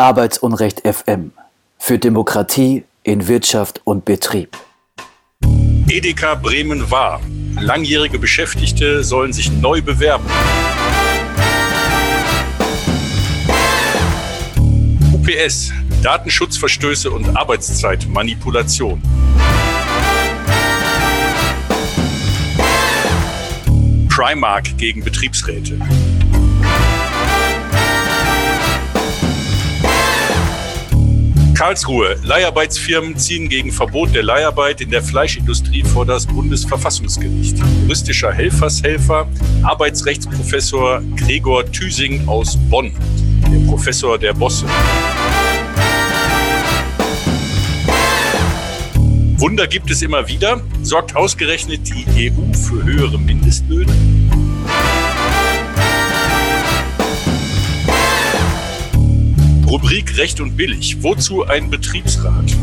Arbeitsunrecht FM für Demokratie in Wirtschaft und Betrieb. Edeka Bremen war. Langjährige Beschäftigte sollen sich neu bewerben. UPS. Datenschutzverstöße und Arbeitszeitmanipulation. Primark gegen Betriebsräte. Karlsruhe. Leiharbeitsfirmen ziehen gegen Verbot der Leiharbeit in der Fleischindustrie vor das Bundesverfassungsgericht. Juristischer Helfershelfer, Arbeitsrechtsprofessor Gregor Thüsing aus Bonn, der Professor der Bosse. Wunder gibt es immer wieder. Sorgt ausgerechnet die EU für höhere Mindestlöhne? Rubrik Recht und Billig. Wozu ein Betriebsrat?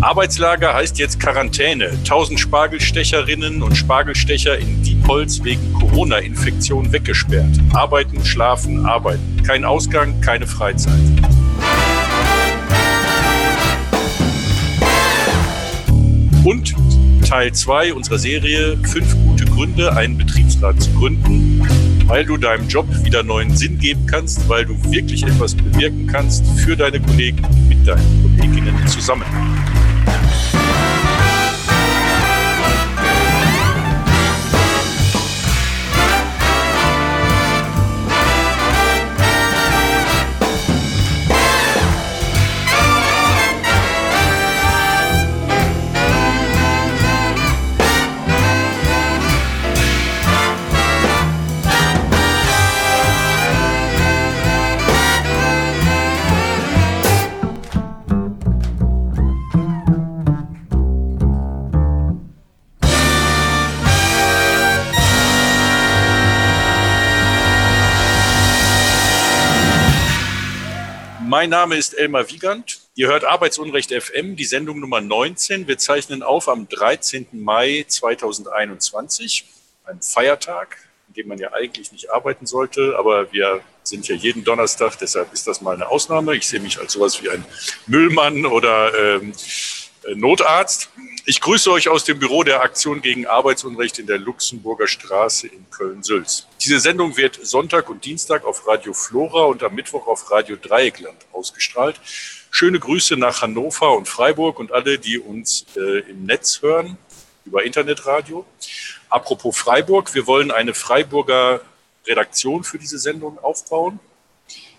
Arbeitslager heißt jetzt Quarantäne. 1000 Spargelstecherinnen und Spargelstecher in Diepholz wegen Corona-Infektion weggesperrt. Arbeiten, schlafen, arbeiten. Kein Ausgang, keine Freizeit. Und Teil 2 unserer Serie Fünf gute Gründe, einen Betriebsrat zu gründen, weil du deinem Job wieder neuen Sinn geben kannst, weil du wirklich etwas bewirken kannst für deine Kollegen mit deinen Kolleginnen zusammen. Mein Name ist Elmar Wiegand. Ihr hört Arbeitsunrecht FM, die Sendung Nummer 19. Wir zeichnen auf am 13. Mai 2021, einem Feiertag, an dem man ja eigentlich nicht arbeiten sollte, aber wir sind ja jeden Donnerstag, deshalb ist das mal eine Ausnahme. Ich sehe mich als sowas wie ein Müllmann oder ähm, Notarzt. Ich grüße euch aus dem Büro der Aktion gegen Arbeitsunrecht in der Luxemburger Straße in Köln-Sülz. Diese Sendung wird Sonntag und Dienstag auf Radio Flora und am Mittwoch auf Radio Dreieckland ausgestrahlt. Schöne Grüße nach Hannover und Freiburg und alle, die uns äh, im Netz hören, über Internetradio. Apropos Freiburg, wir wollen eine Freiburger Redaktion für diese Sendung aufbauen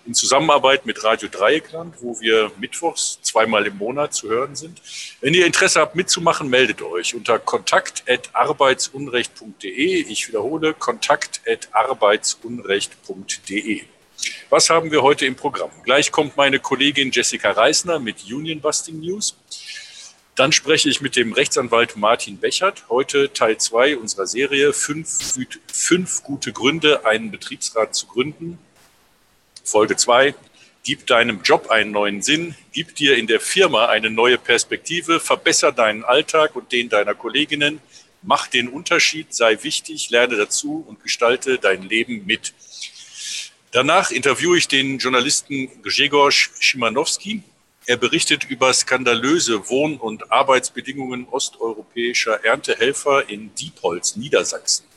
in Zusammenarbeit mit Radio Dreieckland, wo wir mittwochs zweimal im Monat zu hören sind. Wenn ihr Interesse habt mitzumachen, meldet euch unter kontakt.arbeitsunrecht.de. Ich wiederhole, kontakt.arbeitsunrecht.de. Was haben wir heute im Programm? Gleich kommt meine Kollegin Jessica Reisner mit Union Busting News. Dann spreche ich mit dem Rechtsanwalt Martin Bechert. Heute Teil 2 unserer Serie fünf, fünf gute Gründe, einen Betriebsrat zu gründen. Folge 2, gib deinem Job einen neuen Sinn, gib dir in der Firma eine neue Perspektive, verbessere deinen Alltag und den deiner Kolleginnen, mach den Unterschied, sei wichtig, lerne dazu und gestalte dein Leben mit. Danach interviewe ich den Journalisten Grzegorz Schimanowski. Er berichtet über skandalöse Wohn- und Arbeitsbedingungen osteuropäischer Erntehelfer in Diepholz, Niedersachsen.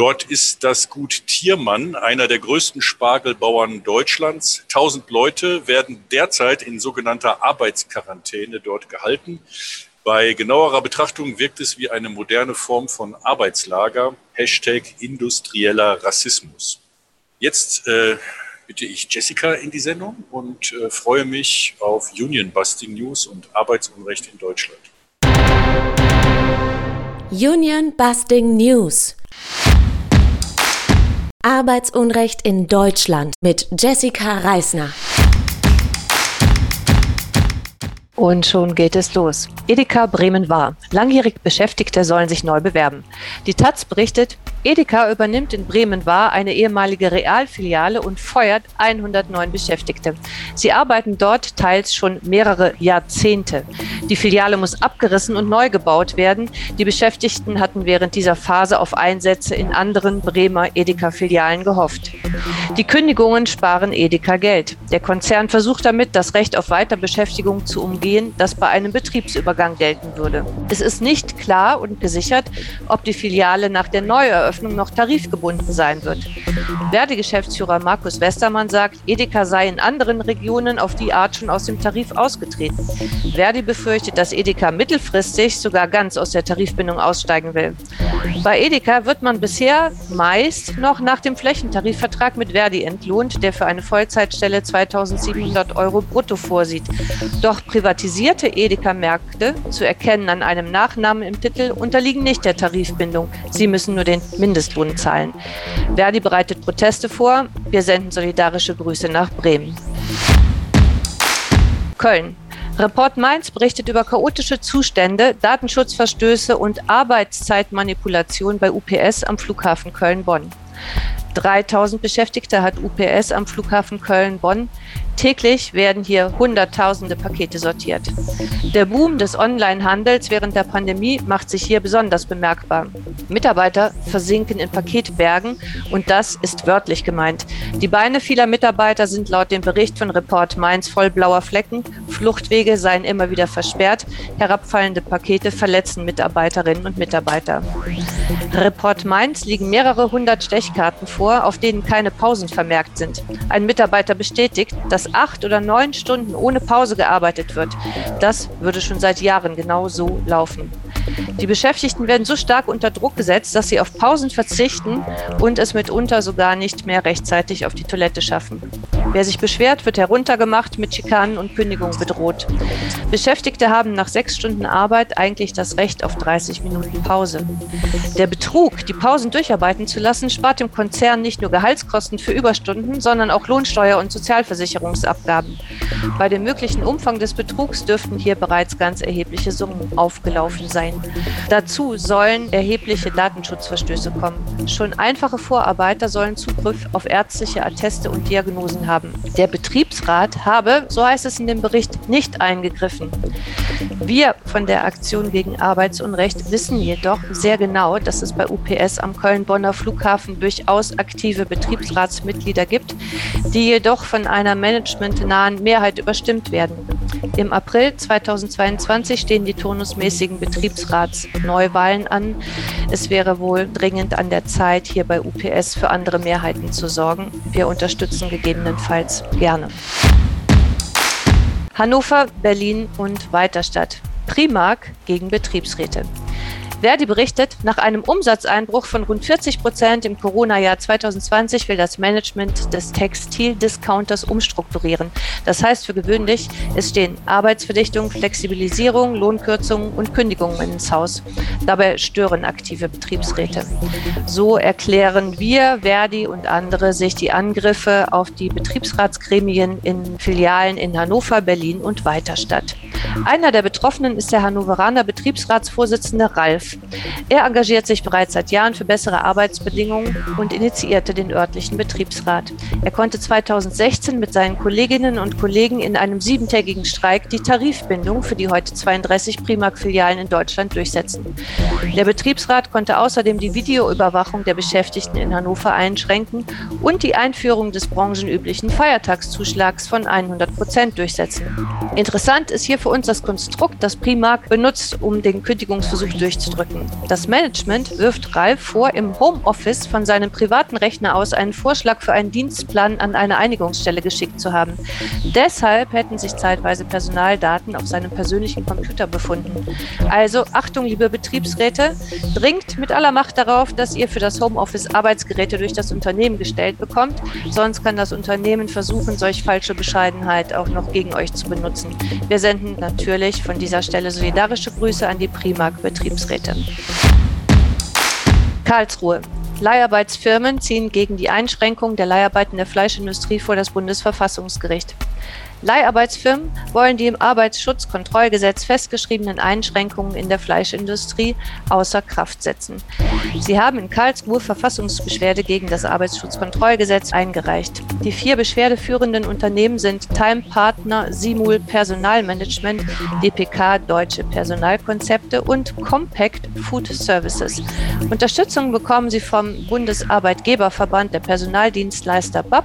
Dort ist das Gut Tiermann einer der größten Spargelbauern Deutschlands. Tausend Leute werden derzeit in sogenannter Arbeitsquarantäne dort gehalten. Bei genauerer Betrachtung wirkt es wie eine moderne Form von Arbeitslager. Hashtag industrieller Rassismus. Jetzt äh, bitte ich Jessica in die Sendung und äh, freue mich auf Union Busting News und Arbeitsunrecht in Deutschland. Union Busting News. Arbeitsunrecht in Deutschland mit Jessica Reisner. Und schon geht es los. Edeka Bremen war. Langjährig Beschäftigte sollen sich neu bewerben. Die Taz berichtet, Edeka übernimmt in Bremen-Wahr eine ehemalige Realfiliale und feuert 109 Beschäftigte. Sie arbeiten dort teils schon mehrere Jahrzehnte. Die Filiale muss abgerissen und neu gebaut werden. Die Beschäftigten hatten während dieser Phase auf Einsätze in anderen Bremer Edeka-Filialen gehofft. Die Kündigungen sparen Edeka Geld. Der Konzern versucht damit, das Recht auf Weiterbeschäftigung zu umgehen, das bei einem Betriebsübergang gelten würde. Es ist nicht klar und gesichert, ob die Filiale nach der Neueröffnung Eröffnung noch tarifgebunden sein wird. Verdi-Geschäftsführer Markus Westermann sagt, Edeka sei in anderen Regionen auf die Art schon aus dem Tarif ausgetreten. Verdi befürchtet, dass Edeka mittelfristig sogar ganz aus der Tarifbindung aussteigen will. Bei Edeka wird man bisher meist noch nach dem Flächentarifvertrag mit Verdi entlohnt, der für eine Vollzeitstelle 2700 Euro brutto vorsieht. Doch privatisierte Edeka-Märkte, zu erkennen an einem Nachnamen im Titel, unterliegen nicht der Tarifbindung. Sie müssen nur den Mindestlohn zahlen. Verdi bereitet Proteste vor. Wir senden solidarische Grüße nach Bremen. Köln. Report Mainz berichtet über chaotische Zustände, Datenschutzverstöße und Arbeitszeitmanipulation bei UPS am Flughafen Köln-Bonn. 3000 Beschäftigte hat UPS am Flughafen Köln-Bonn. Täglich werden hier Hunderttausende Pakete sortiert. Der Boom des Onlinehandels während der Pandemie macht sich hier besonders bemerkbar. Mitarbeiter versinken in Paketbergen und das ist wörtlich gemeint. Die Beine vieler Mitarbeiter sind laut dem Bericht von Report Mainz voll blauer Flecken, Fluchtwege seien immer wieder versperrt, herabfallende Pakete verletzen Mitarbeiterinnen und Mitarbeiter. Report Mainz liegen mehrere hundert Stechkarten vor, auf denen keine Pausen vermerkt sind. Ein Mitarbeiter bestätigt, dass acht oder neun Stunden ohne Pause gearbeitet wird. Das würde schon seit Jahren genau so laufen. Die Beschäftigten werden so stark unter Druck gesetzt, dass sie auf Pausen verzichten und es mitunter sogar nicht mehr rechtzeitig auf die Toilette schaffen. Wer sich beschwert, wird heruntergemacht, mit Schikanen und Kündigung bedroht. Beschäftigte haben nach sechs Stunden Arbeit eigentlich das Recht auf 30 Minuten Pause. Der Betrug, die Pausen durcharbeiten zu lassen, spart dem Konzern nicht nur Gehaltskosten für Überstunden, sondern auch Lohnsteuer und Sozialversicherungsabgaben. Bei dem möglichen Umfang des Betrugs dürften hier bereits ganz erhebliche Summen aufgelaufen sein. Dazu sollen erhebliche Datenschutzverstöße kommen. Schon einfache Vorarbeiter sollen Zugriff auf ärztliche Atteste und Diagnosen haben. Der Betriebsrat habe, so heißt es in dem Bericht, nicht eingegriffen. Wir von der Aktion gegen Arbeitsunrecht wissen jedoch sehr genau, dass es bei UPS am Köln-Bonner Flughafen durchaus aktive Betriebsratsmitglieder gibt, die jedoch von einer managementnahen Mehrheit überstimmt werden. Im April 2022 stehen die turnusmäßigen Betriebsratsneuwahlen an. Es wäre wohl dringend an der Zeit, hier bei UPS für andere Mehrheiten zu sorgen. Wir unterstützen gegebenenfalls gerne. Hannover, Berlin und Weiterstadt. Primark gegen Betriebsräte. Verdi berichtet, nach einem Umsatzeinbruch von rund 40 Prozent im Corona-Jahr 2020 will das Management des Textildiscounters umstrukturieren. Das heißt für gewöhnlich, es stehen Arbeitsverdichtung, Flexibilisierung, Lohnkürzungen und Kündigungen ins Haus. Dabei stören aktive Betriebsräte. So erklären wir, Verdi und andere sich die Angriffe auf die Betriebsratsgremien in Filialen in Hannover, Berlin und Weiterstadt. Einer der Betroffenen ist der Hannoveraner Betriebsratsvorsitzende Ralf er engagiert sich bereits seit Jahren für bessere Arbeitsbedingungen und initiierte den örtlichen Betriebsrat. Er konnte 2016 mit seinen Kolleginnen und Kollegen in einem siebentägigen Streik die Tarifbindung für die heute 32 Primark-Filialen in Deutschland durchsetzen. Der Betriebsrat konnte außerdem die Videoüberwachung der Beschäftigten in Hannover einschränken und die Einführung des branchenüblichen Feiertagszuschlags von 100 Prozent durchsetzen. Interessant ist hier für uns das Konstrukt, das Primark benutzt, um den Kündigungsversuch durchzudrücken. Das Management wirft Ralf vor, im Homeoffice von seinem privaten Rechner aus einen Vorschlag für einen Dienstplan an eine Einigungsstelle geschickt zu haben. Deshalb hätten sich zeitweise Personaldaten auf seinem persönlichen Computer befunden. Also Achtung, liebe Betriebsräte, dringt mit aller Macht darauf, dass ihr für das Homeoffice Arbeitsgeräte durch das Unternehmen gestellt bekommt. Sonst kann das Unternehmen versuchen, solch falsche Bescheidenheit auch noch gegen euch zu benutzen. Wir senden natürlich von dieser Stelle solidarische Grüße an die Primark Betriebsräte. Seite. Karlsruhe. Leiharbeitsfirmen ziehen gegen die Einschränkung der Leiharbeit in der Fleischindustrie vor das Bundesverfassungsgericht. Leiharbeitsfirmen wollen die im Arbeitsschutzkontrollgesetz festgeschriebenen Einschränkungen in der Fleischindustrie außer Kraft setzen. Sie haben in Karlsruhe Verfassungsbeschwerde gegen das Arbeitsschutzkontrollgesetz eingereicht. Die vier beschwerdeführenden Unternehmen sind Time Partner, Simul Personalmanagement, DPK Deutsche Personalkonzepte und Compact Food Services. Unterstützung bekommen sie vom Bundesarbeitgeberverband der Personaldienstleister BAP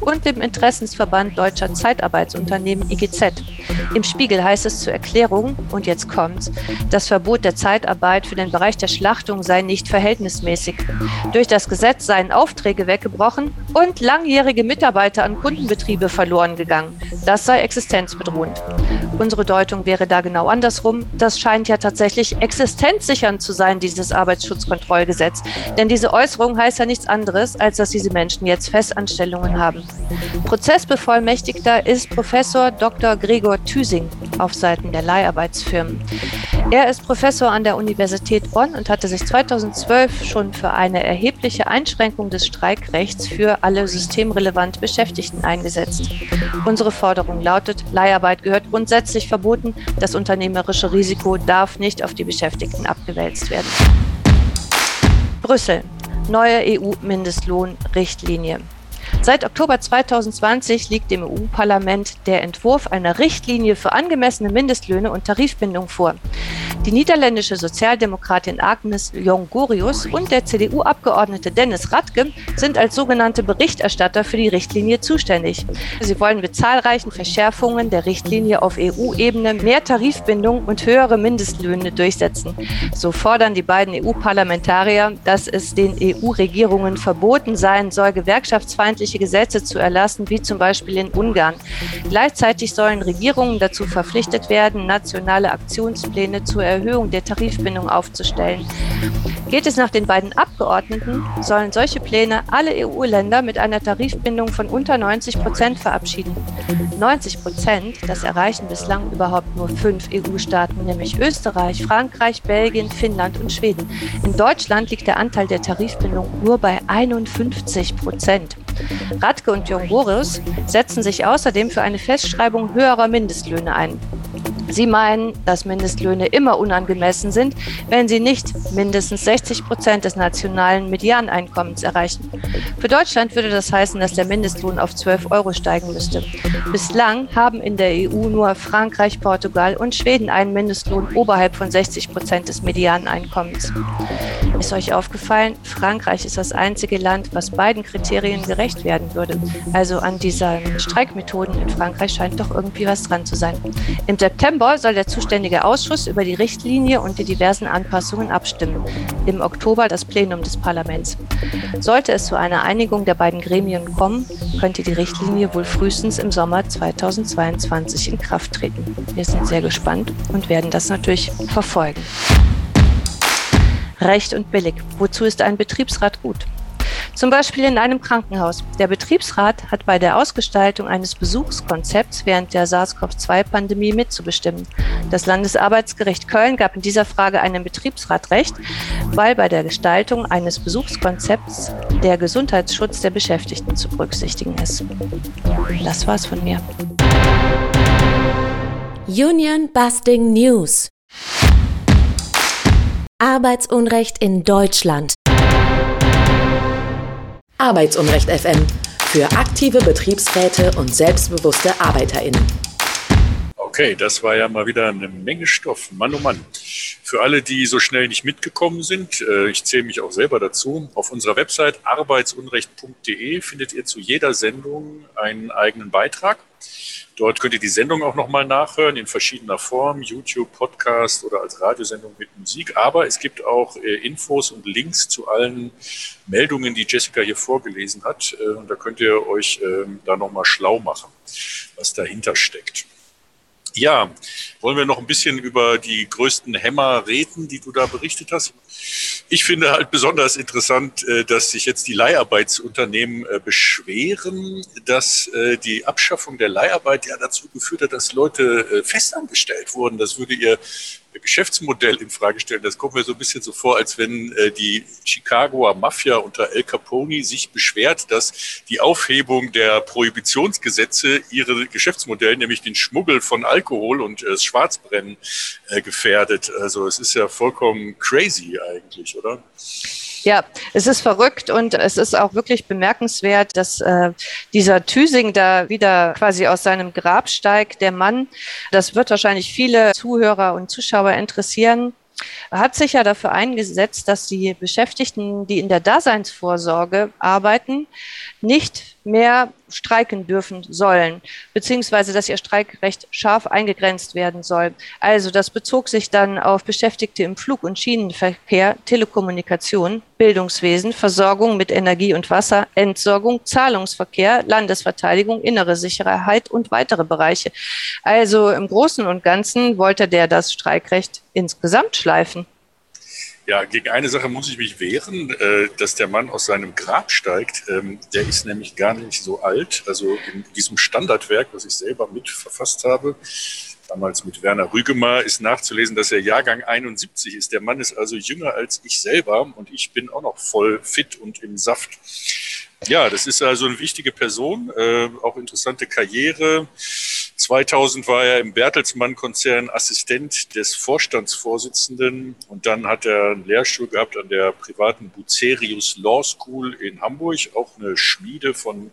und dem Interessensverband Deutscher Zeitarbeitsunternehmen IGZ. Im Spiegel heißt es zur Erklärung, und jetzt kommt's, das Verbot der Zeitarbeit für den Bereich der Schlachtung sei nicht verhältnismäßig. Durch das Gesetz seien Aufträge weggebrochen und langjährige Mitarbeiter an Kundenbetriebe verloren gegangen. Das sei existenzbedrohend. Unsere Deutung wäre da genau andersrum. Das scheint ja tatsächlich existenzsichernd zu sein, dieses Arbeitsschutzkontrollgesetz. Denn diese Äußerung heißt ja nichts anderes, als dass diese Menschen jetzt Festanstellungen haben. Prozessbevollmächtigter ist Professor Dr. Gregor Thüsing auf Seiten der Leiharbeitsfirmen. Er ist Professor an der Universität Bonn und hatte sich 2012 schon für eine erhebliche Einschränkung des Streikrechts für alle systemrelevant Beschäftigten eingesetzt. Unsere Forderung lautet, Leiharbeit gehört grundsätzlich verboten, das unternehmerische Risiko darf nicht auf die Beschäftigten abgewälzt werden. Brüssel. Neue EU-Mindestlohnrichtlinie. Seit Oktober 2020 liegt dem EU-Parlament der Entwurf einer Richtlinie für angemessene Mindestlöhne und Tarifbindung vor. Die niederländische Sozialdemokratin Agnes Jongorius und der CDU-Abgeordnete Dennis Radke sind als sogenannte Berichterstatter für die Richtlinie zuständig. Sie wollen mit zahlreichen Verschärfungen der Richtlinie auf EU-Ebene mehr Tarifbindung und höhere Mindestlöhne durchsetzen. So fordern die beiden EU-Parlamentarier, dass es den EU-Regierungen verboten sein soll, gewerkschaftsfeindliche Gesetze zu erlassen, wie zum Beispiel in Ungarn. Gleichzeitig sollen Regierungen dazu verpflichtet werden, nationale Aktionspläne zur Erhöhung der Tarifbindung aufzustellen. Geht es nach den beiden Abgeordneten, sollen solche Pläne alle EU-Länder mit einer Tarifbindung von unter 90 Prozent verabschieden. 90 Prozent, das erreichen bislang überhaupt nur fünf EU-Staaten, nämlich Österreich, Frankreich, Belgien, Finnland und Schweden. In Deutschland liegt der Anteil der Tarifbindung nur bei 51 Prozent. Radke und Jongorius setzen sich außerdem für eine Festschreibung höherer Mindestlöhne ein. Sie meinen, dass Mindestlöhne immer unangemessen sind, wenn sie nicht mindestens 60 Prozent des nationalen Medianeinkommens erreichen. Für Deutschland würde das heißen, dass der Mindestlohn auf 12 Euro steigen müsste. Bislang haben in der EU nur Frankreich, Portugal und Schweden einen Mindestlohn oberhalb von 60 Prozent des Medianeinkommens. Ist euch aufgefallen, Frankreich ist das einzige Land, was beiden Kriterien gerecht werden würde. Also an diesen Streikmethoden in Frankreich scheint doch irgendwie was dran zu sein. Im September soll der zuständige Ausschuss über die Richtlinie und die diversen Anpassungen abstimmen. Im Oktober das Plenum des Parlaments. Sollte es zu einer Einigung der beiden Gremien kommen, könnte die Richtlinie wohl frühestens im Sommer 2022 in Kraft treten. Wir sind sehr gespannt und werden das natürlich verfolgen. Recht und billig. Wozu ist ein Betriebsrat gut? Zum Beispiel in einem Krankenhaus. Der Betriebsrat hat bei der Ausgestaltung eines Besuchskonzepts während der SARS-CoV-2-Pandemie mitzubestimmen. Das Landesarbeitsgericht Köln gab in dieser Frage einem Betriebsrat recht, weil bei der Gestaltung eines Besuchskonzepts der Gesundheitsschutz der Beschäftigten zu berücksichtigen ist. Das war's von mir. Union Busting News. Arbeitsunrecht in Deutschland. Arbeitsunrecht FM für aktive Betriebsräte und selbstbewusste ArbeiterInnen. Okay, das war ja mal wieder eine Menge Stoff. Mann, oh Mann. Für alle, die so schnell nicht mitgekommen sind, äh, ich zähle mich auch selber dazu, auf unserer Website arbeitsunrecht.de findet ihr zu jeder Sendung einen eigenen Beitrag. Dort könnt ihr die Sendung auch nochmal nachhören in verschiedener Form, YouTube, Podcast oder als Radiosendung mit Musik. Aber es gibt auch äh, Infos und Links zu allen Meldungen, die Jessica hier vorgelesen hat. Äh, und da könnt ihr euch äh, da nochmal schlau machen, was dahinter steckt. Ja, wollen wir noch ein bisschen über die größten Hämmer reden, die du da berichtet hast? Ich finde halt besonders interessant, äh, dass sich jetzt die Leiharbeitsunternehmen äh, beschweren, dass äh, die Abschaffung der Leiharbeit ja dazu geführt hat, dass Leute festangestellt wurden. Das würde ihr Geschäftsmodell in Frage stellen. Das kommt mir so ein bisschen so vor, als wenn äh, die Chicagoer Mafia unter El Capone sich beschwert, dass die Aufhebung der Prohibitionsgesetze ihre Geschäftsmodelle, nämlich den Schmuggel von Alkohol und äh, das Schwarzbrennen, äh, gefährdet. Also es ist ja vollkommen crazy eigentlich, oder? Ja, es ist verrückt und es ist auch wirklich bemerkenswert, dass äh, dieser Thüsing da wieder quasi aus seinem Grab steigt. Der Mann, das wird wahrscheinlich viele Zuhörer und Zuschauer interessieren, hat sich ja dafür eingesetzt, dass die Beschäftigten, die in der Daseinsvorsorge arbeiten, nicht mehr streiken dürfen sollen, beziehungsweise dass ihr Streikrecht scharf eingegrenzt werden soll. Also das bezog sich dann auf Beschäftigte im Flug- und Schienenverkehr, Telekommunikation, Bildungswesen, Versorgung mit Energie und Wasser, Entsorgung, Zahlungsverkehr, Landesverteidigung, innere Sicherheit und weitere Bereiche. Also im Großen und Ganzen wollte der das Streikrecht insgesamt schleifen. Ja, gegen eine Sache muss ich mich wehren, äh, dass der Mann aus seinem Grab steigt. Ähm, der ist nämlich gar nicht so alt. Also in diesem Standardwerk, was ich selber mit verfasst habe, damals mit Werner Rügemer, ist nachzulesen, dass er Jahrgang 71 ist. Der Mann ist also jünger als ich selber und ich bin auch noch voll fit und im Saft. Ja, das ist also eine wichtige Person, äh, auch interessante Karriere. 2000 war er im Bertelsmann-Konzern Assistent des Vorstandsvorsitzenden und dann hat er einen Lehrstuhl gehabt an der privaten Bucerius Law School in Hamburg, auch eine Schmiede von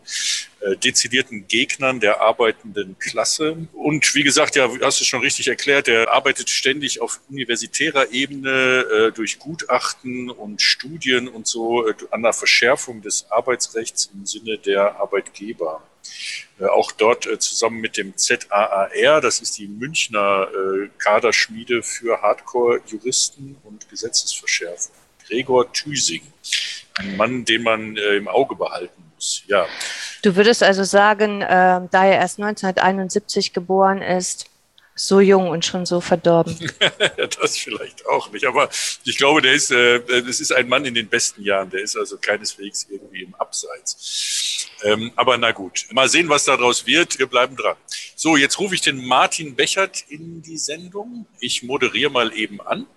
dezidierten Gegnern der arbeitenden Klasse. Und wie gesagt, ja, hast du schon richtig erklärt, er arbeitet ständig auf universitärer Ebene äh, durch Gutachten und Studien und so äh, an der Verschärfung des Arbeitsrechts im Sinne der Arbeitgeber. Äh, auch dort äh, zusammen mit dem ZAAR, das ist die Münchner äh, Kaderschmiede für Hardcore-Juristen und Gesetzesverschärfung. Gregor Thüsing, ein Mann, den man im Auge behalten Ja. Du würdest also sagen, äh, da er erst 1971 geboren ist, so jung und schon so verdorben. das vielleicht auch nicht. Aber ich glaube, der ist, äh, das ist ein Mann in den besten Jahren. Der ist also keineswegs irgendwie im Abseits. Ähm, aber na gut, mal sehen, was daraus wird. Wir bleiben dran. So, jetzt rufe ich den Martin Bechert in die Sendung. Ich moderiere mal eben an.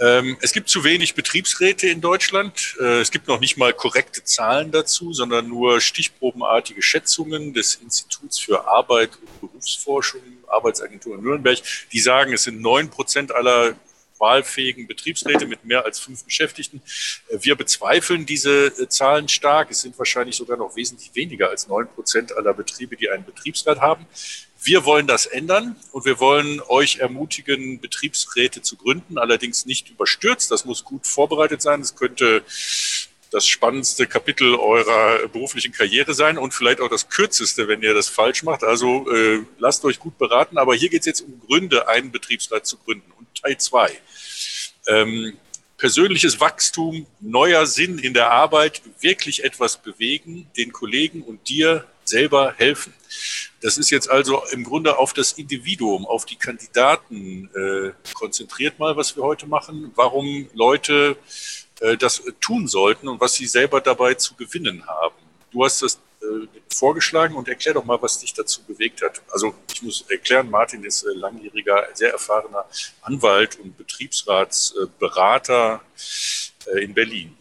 Ähm, es gibt zu wenig Betriebsräte in Deutschland. Äh, es gibt noch nicht mal korrekte Zahlen dazu, sondern nur stichprobenartige Schätzungen des Instituts für Arbeit und Berufsforschung, Arbeitsagentur in Nürnberg. Die sagen, es sind neun Prozent aller wahlfähigen Betriebsräte mit mehr als fünf Beschäftigten. Äh, wir bezweifeln diese äh, Zahlen stark. Es sind wahrscheinlich sogar noch wesentlich weniger als neun Prozent aller Betriebe, die einen Betriebsrat haben. Wir wollen das ändern und wir wollen euch ermutigen, Betriebsräte zu gründen, allerdings nicht überstürzt. Das muss gut vorbereitet sein. Es könnte das spannendste Kapitel eurer beruflichen Karriere sein und vielleicht auch das kürzeste, wenn ihr das falsch macht. Also äh, lasst euch gut beraten. Aber hier geht es jetzt um Gründe, einen Betriebsrat zu gründen. Und Teil zwei. Ähm, persönliches Wachstum, neuer Sinn in der Arbeit, wirklich etwas bewegen, den Kollegen und dir selber helfen. Das ist jetzt also im Grunde auf das Individuum, auf die Kandidaten äh, konzentriert mal, was wir heute machen, warum Leute äh, das tun sollten und was sie selber dabei zu gewinnen haben. Du hast das äh, vorgeschlagen und erklär doch mal, was dich dazu bewegt hat. Also ich muss erklären, Martin ist äh, langjähriger, sehr erfahrener Anwalt und Betriebsratsberater äh, in Berlin.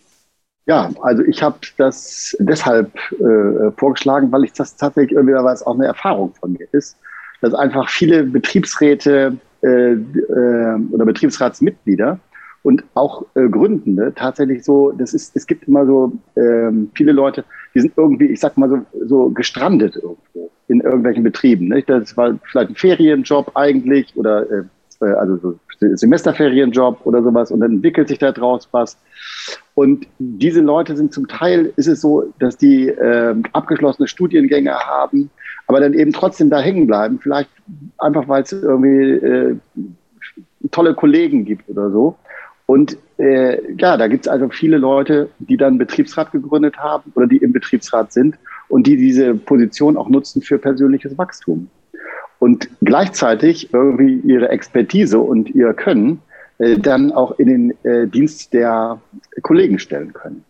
Ja, also ich habe das deshalb äh, vorgeschlagen, weil ich das tatsächlich irgendwie was auch eine Erfahrung von mir ist, dass einfach viele Betriebsräte äh, äh, oder Betriebsratsmitglieder und auch äh, Gründende tatsächlich so, das ist, es gibt immer so ähm, viele Leute, die sind irgendwie, ich sag mal so, so gestrandet irgendwo in irgendwelchen Betrieben. Nicht? Das war vielleicht ein Ferienjob eigentlich oder äh, äh also so Semesterferienjob oder sowas und dann entwickelt sich da draus was. Und diese Leute sind zum Teil, ist es so, dass die äh, abgeschlossene Studiengänge haben, aber dann eben trotzdem da hängen bleiben, vielleicht einfach, weil es irgendwie äh, tolle Kollegen gibt oder so. Und äh, ja, da gibt es also viele Leute, die dann Betriebsrat gegründet haben oder die im Betriebsrat sind und die diese Position auch nutzen für persönliches Wachstum und gleichzeitig irgendwie ihre Expertise und ihr Können äh, dann auch in den äh, Dienst der Kollegen stellen können.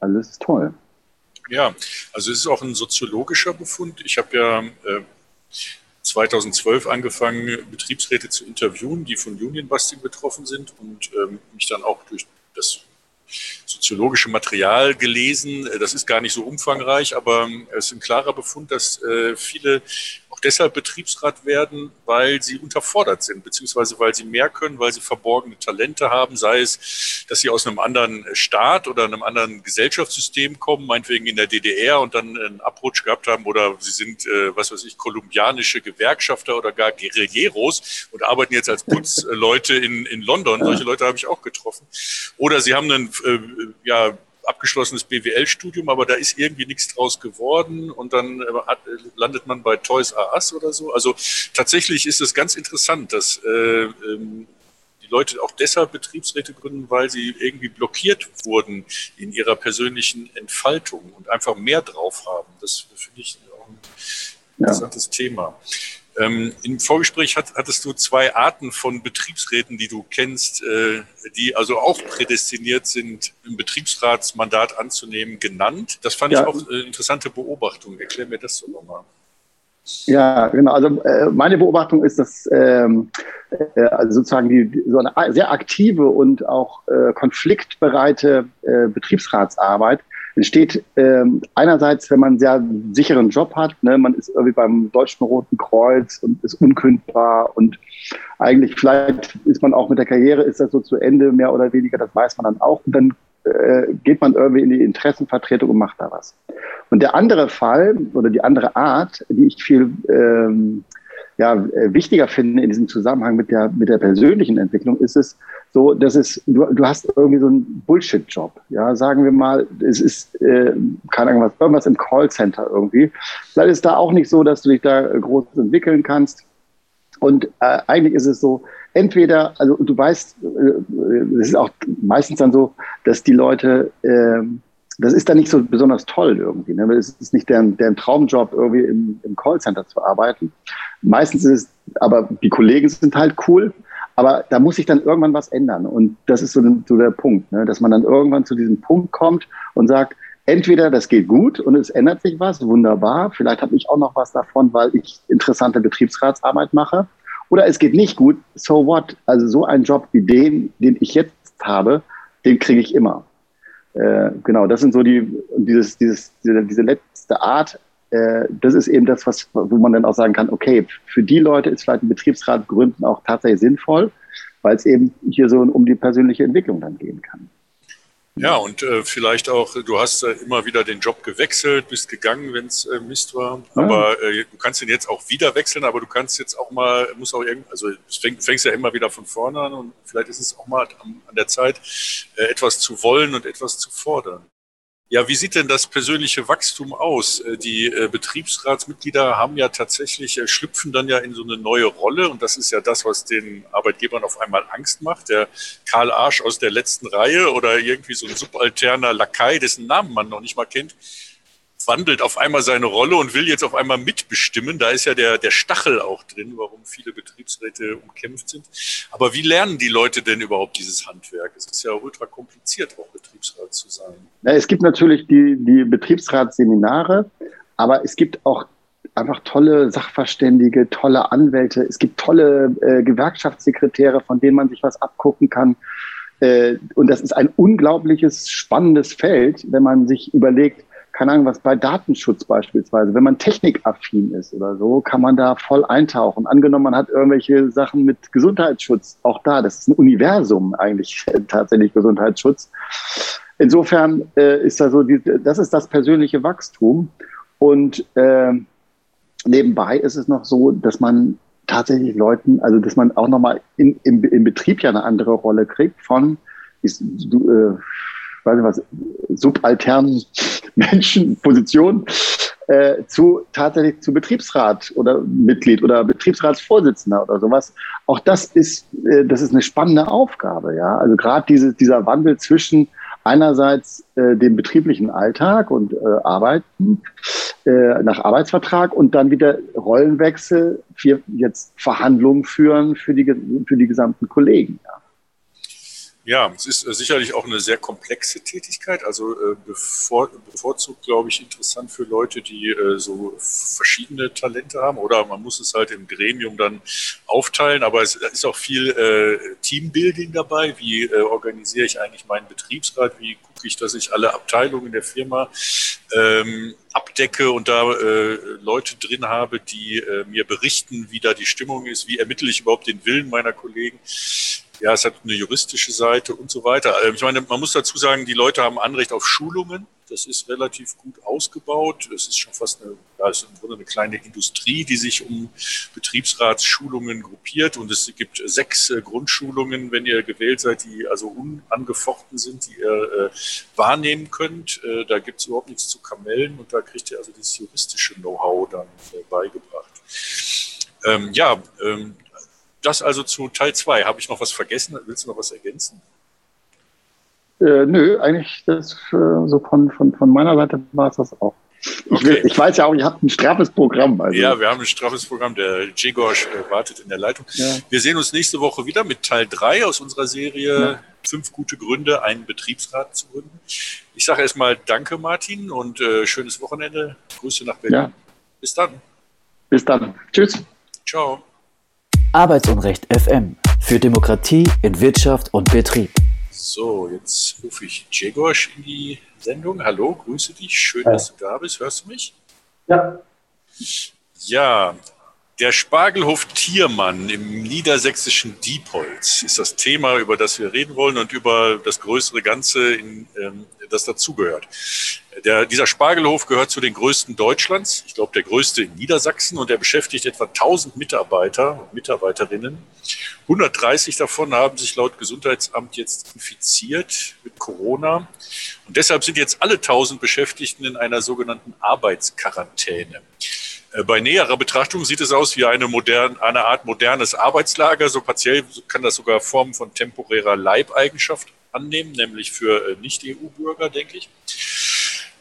Also das ist toll. Ja, also es ist auch ein soziologischer Befund. Ich habe ja äh, 2012 angefangen, Betriebsräte zu interviewen, die von Union Busting betroffen sind und ähm, mich dann auch durch das soziologische Material gelesen. Das ist gar nicht so umfangreich, aber es ist ein klarer Befund, dass äh, viele deshalb Betriebsrat werden, weil sie unterfordert sind, beziehungsweise weil sie mehr können, weil sie verborgene Talente haben, sei es, dass sie aus einem anderen Staat oder einem anderen Gesellschaftssystem kommen, meinetwegen in der DDR und dann einen Abrutsch gehabt haben oder sie sind, äh, was weiß ich, kolumbianische Gewerkschafter oder gar Guerilleros und arbeiten jetzt als Putzleute in, in London. Solche Leute habe ich auch getroffen. Oder sie haben einen, äh, ja, abgeschlossenes BWL-Studium, aber da ist irgendwie nichts draus geworden und dann äh, hat, landet man bei Toys R Us oder so. Also tatsächlich ist es ganz interessant, dass äh, ähm, die Leute auch deshalb Betriebsräte gründen, weil sie irgendwie blockiert wurden in ihrer persönlichen Entfaltung und einfach mehr drauf haben. Das finde ich auch ein interessantes ja. Thema. Ähm, Im Vorgespräch hat, hattest du zwei Arten von Betriebsräten, die du kennst, äh, die also auch prädestiniert sind, ein Betriebsratsmandat anzunehmen, genannt. Das fand ja. ich auch eine interessante Beobachtung. Erklär mir das so nochmal. Ja, genau. Also äh, meine Beobachtung ist, dass ähm, äh, also sozusagen die, so eine sehr aktive und auch äh, konfliktbereite äh, Betriebsratsarbeit entsteht ähm, einerseits, wenn man einen sehr sicheren Job hat, ne, man ist irgendwie beim Deutschen Roten Kreuz und ist unkündbar und eigentlich vielleicht ist man auch mit der Karriere, ist das so zu Ende, mehr oder weniger, das weiß man dann auch. Und dann äh, geht man irgendwie in die Interessenvertretung und macht da was. Und der andere Fall oder die andere Art, die ich viel ähm, ja, äh, wichtiger finde in diesem Zusammenhang mit der, mit der persönlichen Entwicklung, ist es so, dass es, du, du hast irgendwie so einen Bullshit-Job. Ja, sagen wir mal, es ist, äh, keine Ahnung was, irgendwas im Callcenter irgendwie. Vielleicht ist da auch nicht so, dass du dich da groß entwickeln kannst. Und äh, eigentlich ist es so, entweder, also du weißt, äh, es ist auch meistens dann so, dass die Leute, äh, das ist dann nicht so besonders toll irgendwie. Ne? Es ist nicht deren, deren Traumjob, irgendwie im, im Callcenter zu arbeiten. Meistens ist es, aber die Kollegen sind halt cool. Aber da muss sich dann irgendwann was ändern. Und das ist so, so der Punkt, ne? dass man dann irgendwann zu diesem Punkt kommt und sagt, entweder das geht gut und es ändert sich was, wunderbar, vielleicht habe ich auch noch was davon, weil ich interessante Betriebsratsarbeit mache, oder es geht nicht gut, so what? Also so ein Job wie den, den ich jetzt habe, den kriege ich immer. Äh, genau, das sind so die, dieses, dieses, diese, diese letzte Art, äh, das ist eben das, was, wo man dann auch sagen kann, okay, für die Leute ist vielleicht ein Betriebsrat gründen auch tatsächlich sinnvoll, weil es eben hier so um die persönliche Entwicklung dann gehen kann. Ja, und äh, vielleicht auch, du hast äh, immer wieder den Job gewechselt, bist gegangen, wenn es äh, Mist war. Ja. Aber äh, du kannst ihn jetzt auch wieder wechseln, aber du kannst jetzt auch mal, muss auch irgend, also du fäng, fängst ja immer wieder von vorne an und vielleicht ist es auch mal an, an der Zeit, äh, etwas zu wollen und etwas zu fordern. Ja, wie sieht denn das persönliche Wachstum aus? Äh, die äh, Betriebsratsmitglieder haben ja tatsächlich, äh, schlüpfen dann ja in so eine neue Rolle und das ist ja das, was den Arbeitgebern auf einmal Angst macht. Der Karl Arsch aus der letzten Reihe oder irgendwie so ein subalterner Lakai, dessen Namen man noch nicht mal kennt, wandelt auf einmal seine Rolle und will jetzt auf einmal mitbestimmen. Da ist ja der, der Stachel auch drin, warum viele Betriebsräte umkämpft sind. Aber wie lernen die Leute denn überhaupt dieses Handwerk? Es ist ja ultra kompliziert, auch Betriebsrat zu sein. Ja, es gibt natürlich die, die Betriebsratsseminare, aber es gibt auch einfach tolle Sachverständige, tolle Anwälte. Es gibt tolle äh, Gewerkschaftssekretäre, von denen man sich was abgucken kann. Äh, und das ist ein unglaubliches, spannendes Feld, wenn man sich überlegt, keine Ahnung, was bei Datenschutz beispielsweise, wenn man technikaffin ist oder so, kann man da voll eintauchen. Angenommen, man hat irgendwelche Sachen mit Gesundheitsschutz, auch da, das ist ein Universum eigentlich tatsächlich Gesundheitsschutz. Insofern äh, ist da so, die, das ist das persönliche Wachstum. Und äh, nebenbei ist es noch so, dass man tatsächlich Leuten, also dass man auch nochmal in, im, im Betrieb ja eine andere Rolle kriegt von, ist, du, äh, weiß nicht was, subalternen Menschen, Positionen äh, zu tatsächlich zu Betriebsrat oder Mitglied oder Betriebsratsvorsitzender oder sowas. Auch das ist, äh, das ist eine spannende Aufgabe, ja. Also gerade diese, dieser Wandel zwischen einerseits äh, dem betrieblichen Alltag und äh, Arbeiten äh, nach Arbeitsvertrag und dann wieder Rollenwechsel, für jetzt Verhandlungen führen für die, für die gesamten Kollegen. Ja. Ja, es ist äh, sicherlich auch eine sehr komplexe Tätigkeit. Also äh, bevor, bevorzugt, glaube ich, interessant für Leute, die äh, so verschiedene Talente haben. Oder man muss es halt im Gremium dann aufteilen. Aber es ist auch viel Teambuilding dabei. Wie organisiere ich eigentlich meinen Betriebsrat? Wie gucke ich, dass ich alle Abteilungen der Firma ähm, abdecke und da Leute drin habe, die mir berichten, wie da die Stimmung ist, wie ermittle ich überhaupt den Willen meiner Kollegen. Ja, es hat eine juristische Seite und so weiter. Ähm, ich meine, man muss dazu sagen, die Leute haben Anrecht auf Schulungen. Das ist relativ gut ausgebaut. Das ist schon fast eine, ja, ist im Grunde eine kleine Industrie, die sich um Betriebsratsschulungen gruppiert. Und es gibt sechs äh, Grundschulungen, wenn ihr gewählt seid, die also unangefochten sind, die ihr äh, wahrnehmen könnt. Äh, da gibt es überhaupt nichts zu kamellen und da kriegt ihr also dieses juristische Know-how dann äh, beigebracht. Ähm, ja, ähm, das also zu Teil 2. Habe ich noch was vergessen? Willst du noch was ergänzen? Äh, nö, eigentlich das äh, so von, von, von meiner Seite war es das auch. Ich, Okay. ich weiß ja auch, ihr habt ein straffes Programm. Also. Ja, wir haben ein straffes Programm. Der Jigorsch äh, wartet in der Leitung. Ja. Wir sehen uns nächste Woche wieder mit Teil 3 aus unserer Serie Ja. Fünf gute Gründe, einen Betriebsrat zu gründen. Ich sage erstmal Danke, Martin, und äh, schönes Wochenende. Grüße nach Berlin. Ja. Bis dann. Bis dann. Tschüss. Ciao. Arbeitsunrecht FM für Demokratie in Wirtschaft und Betrieb. So, jetzt rufe ich Jegorsch in die Sendung. Hallo, grüße dich. Schön, dass du da bist. Hörst du mich? Ja, Ja, der Spargelhof Tiermann im niedersächsischen Diepholz ist das Thema, über das wir reden wollen und über das größere Ganze, in, ähm, das dazugehört. Der, dieser Spargelhof gehört zu den größten Deutschlands, ich glaube der größte in Niedersachsen und er beschäftigt etwa 1000 Mitarbeiter und Mitarbeiterinnen. 130 davon haben sich laut Gesundheitsamt jetzt infiziert mit Corona und deshalb sind jetzt alle 1000 Beschäftigten in einer sogenannten Arbeitsquarantäne. Äh, Bei näherer Betrachtung sieht es aus wie eine, modern, eine Art modernes Arbeitslager. So partiell kann das sogar Formen von temporärer Leibeigenschaft annehmen, nämlich für äh, Nicht-EU-Bürger, denke ich.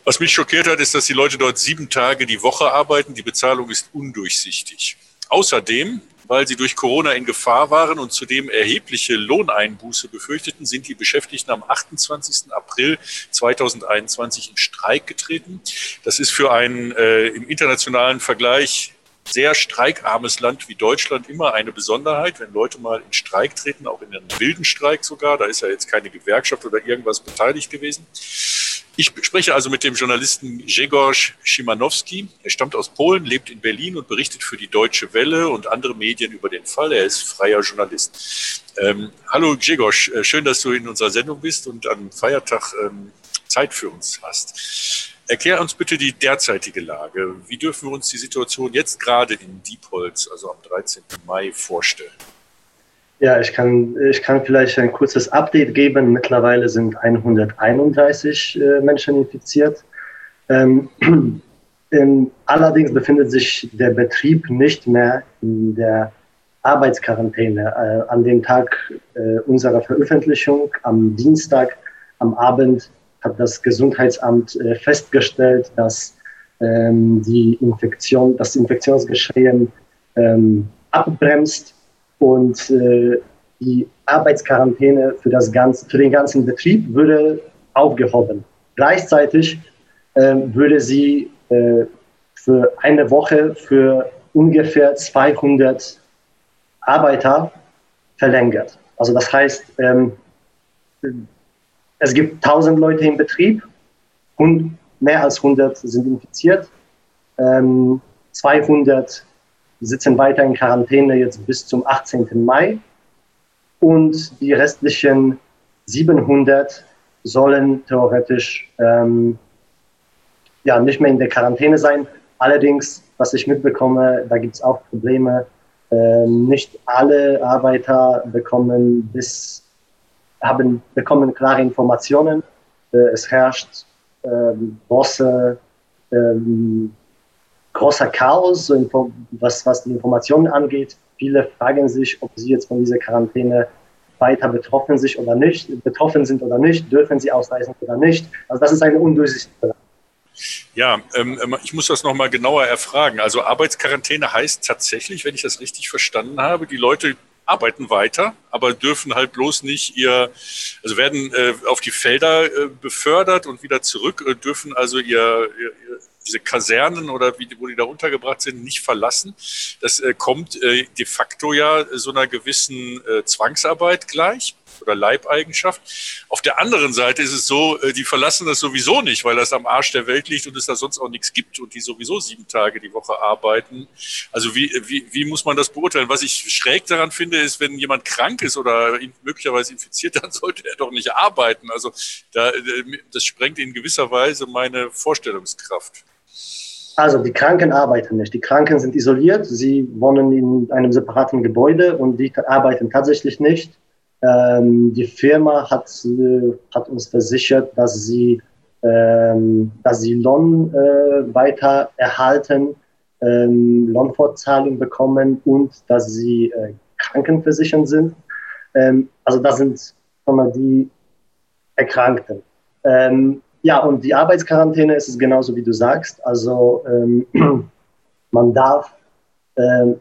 Was mich schockiert hat, ist, dass die Leute dort sieben Tage die Woche arbeiten. Die Bezahlung ist undurchsichtig. Außerdem, weil sie durch Corona in Gefahr waren und zudem erhebliche Lohneinbuße befürchteten, sind die Beschäftigten am 28. April 2021 in Streik getreten. Das ist für ein äh, im internationalen Vergleich sehr streikarmes Land wie Deutschland immer eine Besonderheit, wenn Leute mal in Streik treten, auch in einem wilden Streik sogar. Da ist ja jetzt keine Gewerkschaft oder irgendwas beteiligt gewesen. Ich spreche also mit dem Journalisten Grzegorz Szymanowski. Er stammt aus Polen, lebt in Berlin und berichtet für die Deutsche Welle und andere Medien über den Fall. Er ist freier Journalist. Ähm, hallo Grzegorz, äh, schön, dass du in unserer Sendung bist und am Feiertag ähm, Zeit für uns hast. Erklär uns bitte die derzeitige Lage. Wie dürfen wir uns die Situation jetzt gerade in Diepholz, also am 13. Mai, vorstellen? Ja ich, kann, ich kann vielleicht ein kurzes Update geben. Mittlerweile sind 131 äh, Menschen infiziert. Ähm, ähm, allerdings befindet sich der Betrieb nicht mehr in der Arbeitsquarantäne. Äh, an dem Tag äh, unserer Veröffentlichung, am Dienstag, am Abend, hat das Gesundheitsamt äh, festgestellt, dass ähm, die Infektion, das Infektionsgeschehen ähm, abbremst und äh, die Arbeitsquarantäne für, das ganze, für den ganzen Betrieb würde aufgehoben. Gleichzeitig ähm, würde sie äh, für eine Woche für ungefähr 200 Arbeiter verlängert. Also das heißt, ähm, es gibt 1000 Leute im Betrieb und mehr als 100 sind infiziert. Ähm, 200 sitzen weiter in Quarantäne jetzt bis zum 18. Mai und die restlichen 700 sollen theoretisch ähm, ja, nicht mehr in der Quarantäne sein. Allerdings, was ich mitbekomme, da gibt es auch Probleme. Ähm, nicht alle Arbeiter bekommen bis haben bekommen klare Informationen. Äh, es herrscht ähm, große ähm, großer Chaos, so was, was die Informationen angeht. Viele fragen sich, ob sie jetzt von dieser Quarantäne weiter betroffen, sich oder nicht, betroffen sind oder nicht, dürfen sie ausreisen oder nicht. Also das ist eine undurchsichtige Ja, ähm, ähm, ich muss das nochmal genauer erfragen. Also Arbeitsquarantäne heißt tatsächlich, wenn ich das richtig verstanden habe, die Leute arbeiten weiter, aber dürfen halt bloß nicht ihr, also werden äh, auf die Felder äh, befördert und wieder zurück, äh, dürfen also ihr, ihr, diese Kasernen oder wie, wo die da untergebracht sind, nicht verlassen. Das äh, kommt äh, de facto ja so einer gewissen äh, Zwangsarbeit gleich oder Leibeigenschaft. Auf der anderen Seite ist es so, äh, die verlassen das sowieso nicht, weil das am Arsch der Welt liegt und es da sonst auch nichts gibt und die sowieso sieben Tage die Woche arbeiten. Also wie, wie, wie muss man das beurteilen? Was ich schräg daran finde, ist, wenn jemand krank ist oder möglicherweise infiziert, dann sollte er doch nicht arbeiten. Also da, äh, das sprengt in gewisser Weise meine Vorstellungskraft. Also die Kranken arbeiten nicht. Die Kranken sind isoliert. Sie wohnen in einem separaten Gebäude und die arbeiten tatsächlich nicht. Ähm, die Firma hat, äh, hat uns versichert, dass sie, ähm, dass sie Lohn äh, weiter erhalten, ähm, Lohnfortzahlung bekommen und dass sie äh, krankenversichert sind. Ähm, also das sind mal, die Erkrankten. Ähm, ja, und die Arbeitsquarantäne ist es genauso, wie du sagst. Also ähm, man darf ähm,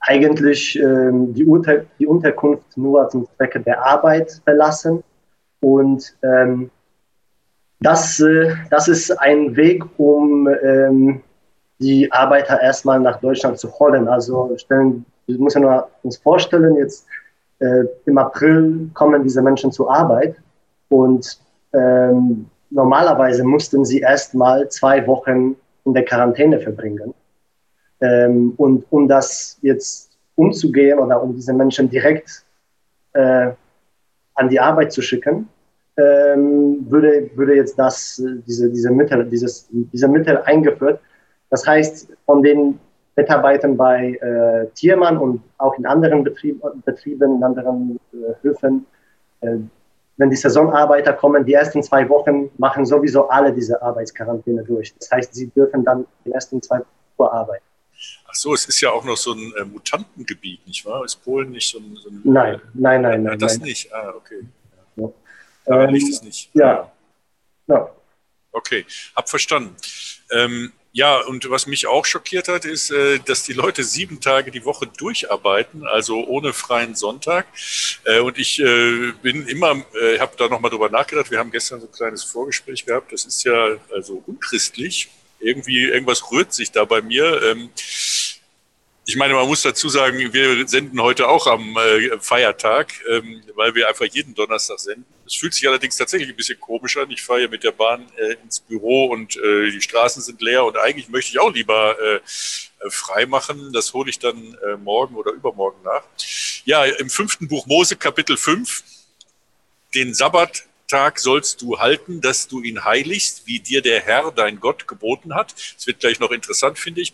eigentlich ähm, die, Unter die Unterkunft nur zum Zwecke der Arbeit verlassen. Und ähm, das, äh, das ist ein Weg, um ähm, die Arbeiter erstmal nach Deutschland zu holen. Also stellen, wir müssen uns vorstellen, jetzt äh, im April kommen diese Menschen zur Arbeit und ähm, normalerweise mussten sie erstmal zwei Wochen in der Quarantäne verbringen. Ähm, und um das jetzt umzugehen oder um diese Menschen direkt äh, an die Arbeit zu schicken, ähm, würde, würde jetzt das, diese, diese, Mittel, dieses, diese Mittel eingeführt. Das heißt, von den Mitarbeitern bei äh, Tiermann und auch in anderen Betrieb, Betrieben, in anderen äh, Höfen, äh, wenn die Saisonarbeiter kommen, die ersten zwei Wochen machen sowieso alle diese Arbeitsquarantäne durch. Das heißt, sie dürfen dann die ersten zwei Wochen arbeiten. Ach so, es ist ja auch noch so ein äh, Mutantengebiet, nicht wahr? Ist Polen nicht so ein. So ein nein, äh, nein, nein, nein. Das nein. nicht. Ah, okay. Ja. Daran ähm, liegt es nicht. Ja. ja. Okay, hab verstanden. Ähm, ja, und was mich auch schockiert hat, ist, äh, dass die Leute sieben Tage die Woche durcharbeiten, also ohne freien Sonntag. Äh, und ich äh, bin immer, habe da nochmal drüber nachgedacht. Wir haben gestern so ein kleines Vorgespräch gehabt. Das ist ja also unchristlich irgendwie, irgendwas rührt sich da bei mir. Ähm, ich meine, man muss dazu sagen, wir senden heute auch am Feiertag, ähm, weil wir einfach jeden Donnerstag senden. Es fühlt sich allerdings tatsächlich ein bisschen komisch an. Ich fahre hier mit der Bahn äh, ins Büro und äh, die Straßen sind leer und eigentlich möchte ich auch lieber äh, frei machen. Das hole ich dann äh, morgen oder übermorgen nach. Ja, im fünften Buch Mose, Kapitel 5, den Sabbat Tag sollst du halten, dass du ihn heiligst, wie dir der Herr, dein Gott, geboten hat. Das wird gleich noch interessant, finde ich.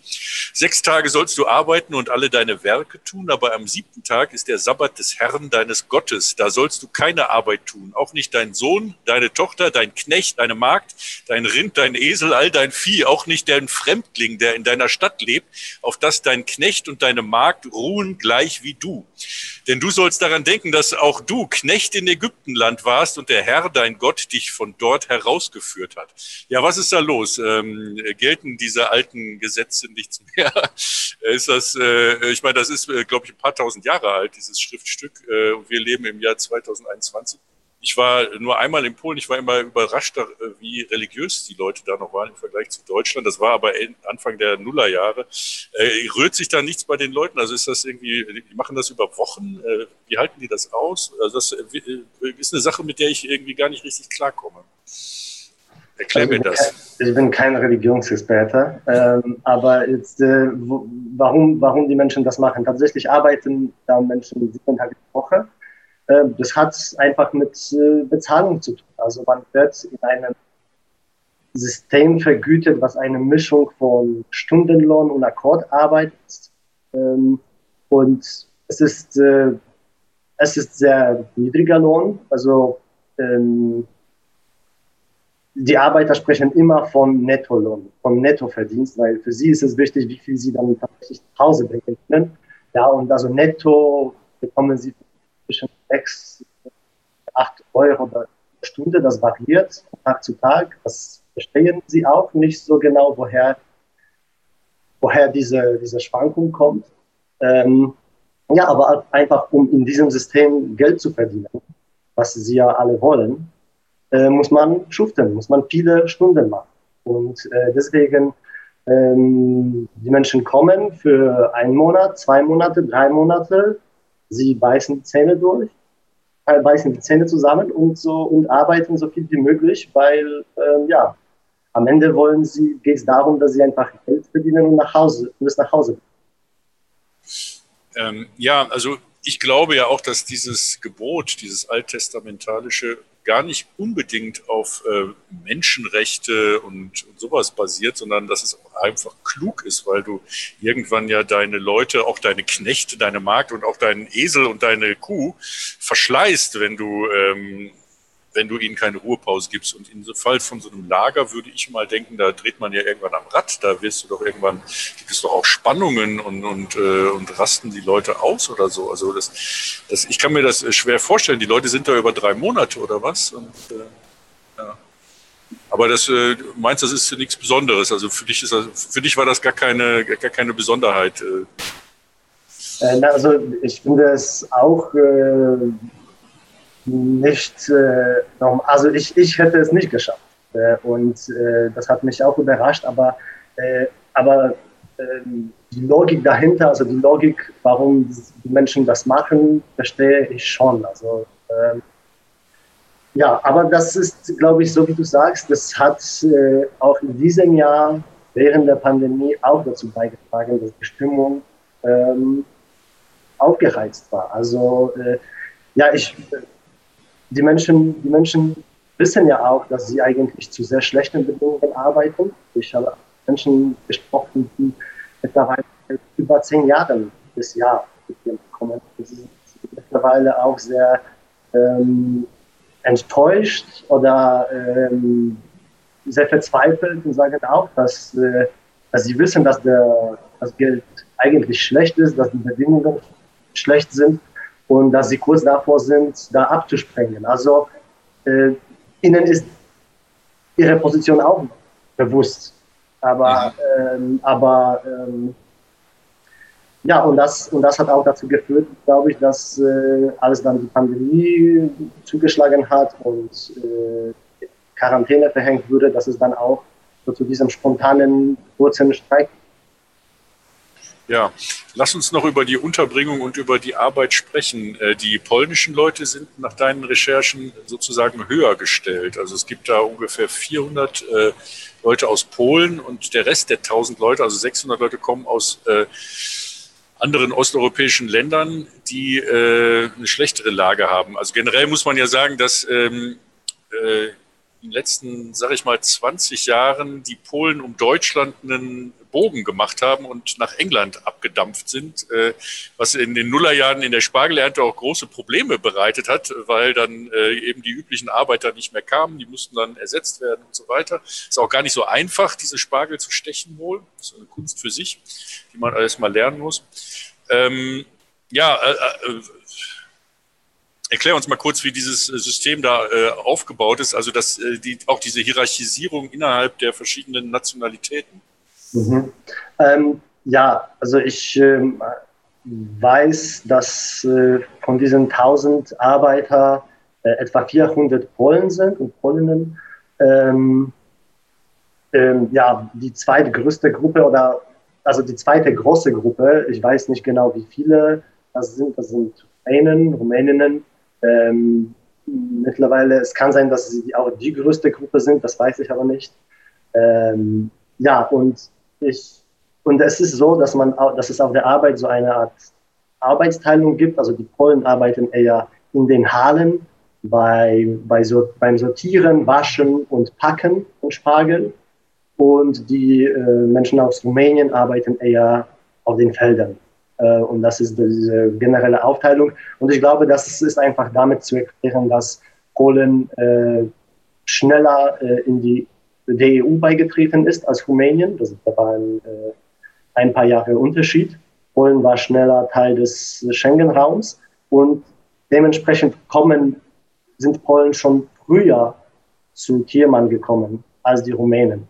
Sechs Tage sollst du arbeiten und alle deine Werke tun, aber am siebten Tag ist der Sabbat des Herrn, deines Gottes. Da sollst du keine Arbeit tun, auch nicht dein Sohn, deine Tochter, dein Knecht, deine Magd, dein Rind, dein Esel, all dein Vieh, auch nicht dein Fremdling, der in deiner Stadt lebt, auf das dein Knecht und deine Magd ruhen gleich wie du. Denn du sollst daran denken, dass auch du Knecht in Ägyptenland warst und der Herr, dein Gott, dich von dort herausgeführt hat. Ja, was ist da los? Ähm, gelten diese alten Gesetze nichts mehr? ist das, äh, ich meine, das ist, äh, glaube ich, ein paar tausend Jahre alt, dieses Schriftstück. Äh, wir leben im Jahr 2021. Ich war nur einmal in Polen, ich war immer überrascht, äh, wie religiös die Leute da noch waren im Vergleich zu Deutschland. Das war aber Anfang der Nullerjahre. Äh, rührt sich da nichts bei den Leuten? Also ist das irgendwie, die machen das über Wochen? Äh, wie halten die das aus? Also das äh, ist eine Sache, mit der ich irgendwie gar nicht richtig klarkomme. Erklär also, mir das. Ich bin kein Religionsexperte, ähm, aber jetzt, äh, warum, warum die Menschen das machen? Tatsächlich arbeiten da Menschen sieben Tage die Woche das hat einfach mit äh, Bezahlung zu tun. Also man wird in einem System vergütet, was eine Mischung von Stundenlohn und Akkordarbeit ist. Ähm, und es ist, äh, es ist sehr niedriger Lohn. Also ähm, die Arbeiter sprechen immer von Nettolohn, von Nettoverdienst, weil für sie ist es wichtig, wie viel sie dann tatsächlich nach Hause bringen können. Ja, und also netto bekommen sie zwischen 6, 8 Euro pro Stunde. Das variiert von Tag zu Tag. Das verstehen sie auch nicht so genau, woher, woher diese, diese Schwankung kommt. Ähm, ja, aber einfach um in diesem System Geld zu verdienen, was sie ja alle wollen, äh, muss man schuften, muss man viele Stunden machen. Und äh, deswegen, ähm, die Menschen kommen für einen Monat, zwei Monate, drei Monate, sie beißen die Zähne durch, äh, beißen die Zähne zusammen und so und arbeiten so viel wie möglich, weil ähm, ja, am Ende wollen sie, geht es darum, dass sie einfach Geld verdienen und nach Hause und es nach Hause. Ähm, ja, also ich glaube ja auch, dass dieses Gebot, dieses alttestamentalische, gar nicht unbedingt auf äh, Menschenrechte und, und, sowas basiert, sondern dass es einfach klug ist, weil du irgendwann ja deine Leute, auch deine Knechte, deine Magd und auch deinen Esel und deine Kuh verschleißt, wenn du ähm, wenn du ihnen keine Ruhepause gibst. Und in Fall von so einem Lager würde ich mal denken, da dreht man ja irgendwann am Rad, da wirst du doch irgendwann, gibt es doch auch Spannungen und, und, äh, und rasten die Leute aus oder so. Also das, das, ich kann mir das schwer vorstellen. Die Leute sind da über drei Monate oder was. Und, äh, ja. Aber das äh, meinst, das ist nichts Besonderes. Also für dich ist das, für dich war das gar keine, gar keine Besonderheit. Äh. äh also ich finde es auch äh, nicht, äh, also ich, ich hätte es nicht geschafft. Äh, und äh, das hat mich auch überrascht, aber, äh, aber ähm, die Logik dahinter, also die Logik, warum die Menschen das machen, verstehe ich schon. Also, ähm, ja, aber das ist, glaube ich, so wie du sagst, das hat äh, auch in diesem Jahr während der Pandemie auch dazu beigetragen, dass die Stimmung ähm, aufgeheizt war. Also äh, ja, ich die Menschen, die Menschen wissen ja auch, dass sie eigentlich zu sehr schlechten Bedingungen arbeiten. Ich habe Menschen gesprochen, die mittlerweile über zehn Jahre bis Jahr kommen. Sie sind mittlerweile auch sehr ähm, enttäuscht oder ähm, sehr verzweifelt und sagen auch, dass, äh, dass sie wissen, dass der, das Geld eigentlich schlecht ist, dass die Bedingungen schlecht sind und dass sie kurz davor sind, da abzusprengen. Also äh, ihnen ist ihre Position auch bewusst. Aber, ähm, aber ähm, ja, und das, und das hat auch dazu geführt, glaube ich, dass äh, als dann die Pandemie zugeschlagen hat und äh, Quarantäne verhängt wurde, dass es dann auch so zu diesem spontanen kurzen Streik ja, lass uns noch über die Unterbringung und über die Arbeit sprechen. Äh, die polnischen Leute sind nach deinen Recherchen sozusagen höher gestellt. Also es gibt da ungefähr 400 äh, Leute aus Polen und der Rest der 1000 Leute, also 600 Leute, kommen aus äh, anderen osteuropäischen Ländern, die eine schlechtere Lage haben. Also generell muss man ja sagen, dass ähm, in den letzten, sage ich mal, 20 Jahren die Polen um Deutschland einen Bogen gemacht haben und nach England abgedampft sind, äh, was in den Nullerjahren in der Spargelernte auch große Probleme bereitet hat, weil dann äh, eben die üblichen Arbeiter nicht mehr kamen, die mussten dann ersetzt werden und so weiter. Ist auch gar nicht so einfach, diese Spargel zu stechen wohl. Ist eine Kunst für sich, die man alles mal lernen muss. Ähm, ja, äh, äh Erklär uns mal kurz, wie dieses äh, System da äh, aufgebaut ist, also dass äh, die, auch diese Hierarchisierung innerhalb der verschiedenen Nationalitäten. Mhm. Ähm, ja, also ich ähm, weiß, dass äh, von diesen 1000 Arbeiter äh, etwa 400 Polen sind und Polinnen. Ähm, ähm, ja, die zweitgrößte Gruppe oder also die zweite große Gruppe, ich weiß nicht genau, wie viele das sind, das sind Rumänen, Rumäninnen, ähm, mittlerweile, es kann sein, dass sie auch die größte Gruppe sind, das weiß ich aber nicht. Ähm, ja, und ich, und es ist so, dass man, dass es auf der Arbeit so eine Art Arbeitsteilung gibt. Also die Polen arbeiten eher in den Hallen bei, bei so, beim Sortieren, Waschen und Packen von Spargel. Und die äh, Menschen aus Rumänien arbeiten eher auf den Feldern. Äh, und das ist diese generelle Aufteilung. Und ich glaube, das ist einfach damit zu erklären, dass Polen äh, schneller äh, in die der EU beigetreten ist als Rumänien. Das war ein, ein paar Jahre Unterschied. Polen war schneller Teil des Schengen-Raums und dementsprechend kommen, sind Polen schon früher zu Tiermann gekommen als die Rumänen.